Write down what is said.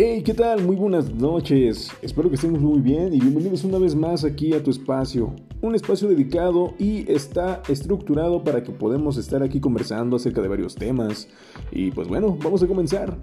Hey, ¿qué tal? Muy buenas noches. Espero que estemos muy bien y bienvenidos una vez más aquí a tu espacio. Un espacio dedicado y está estructurado para que podamos estar aquí conversando acerca de varios temas. Y pues bueno, vamos a comenzar.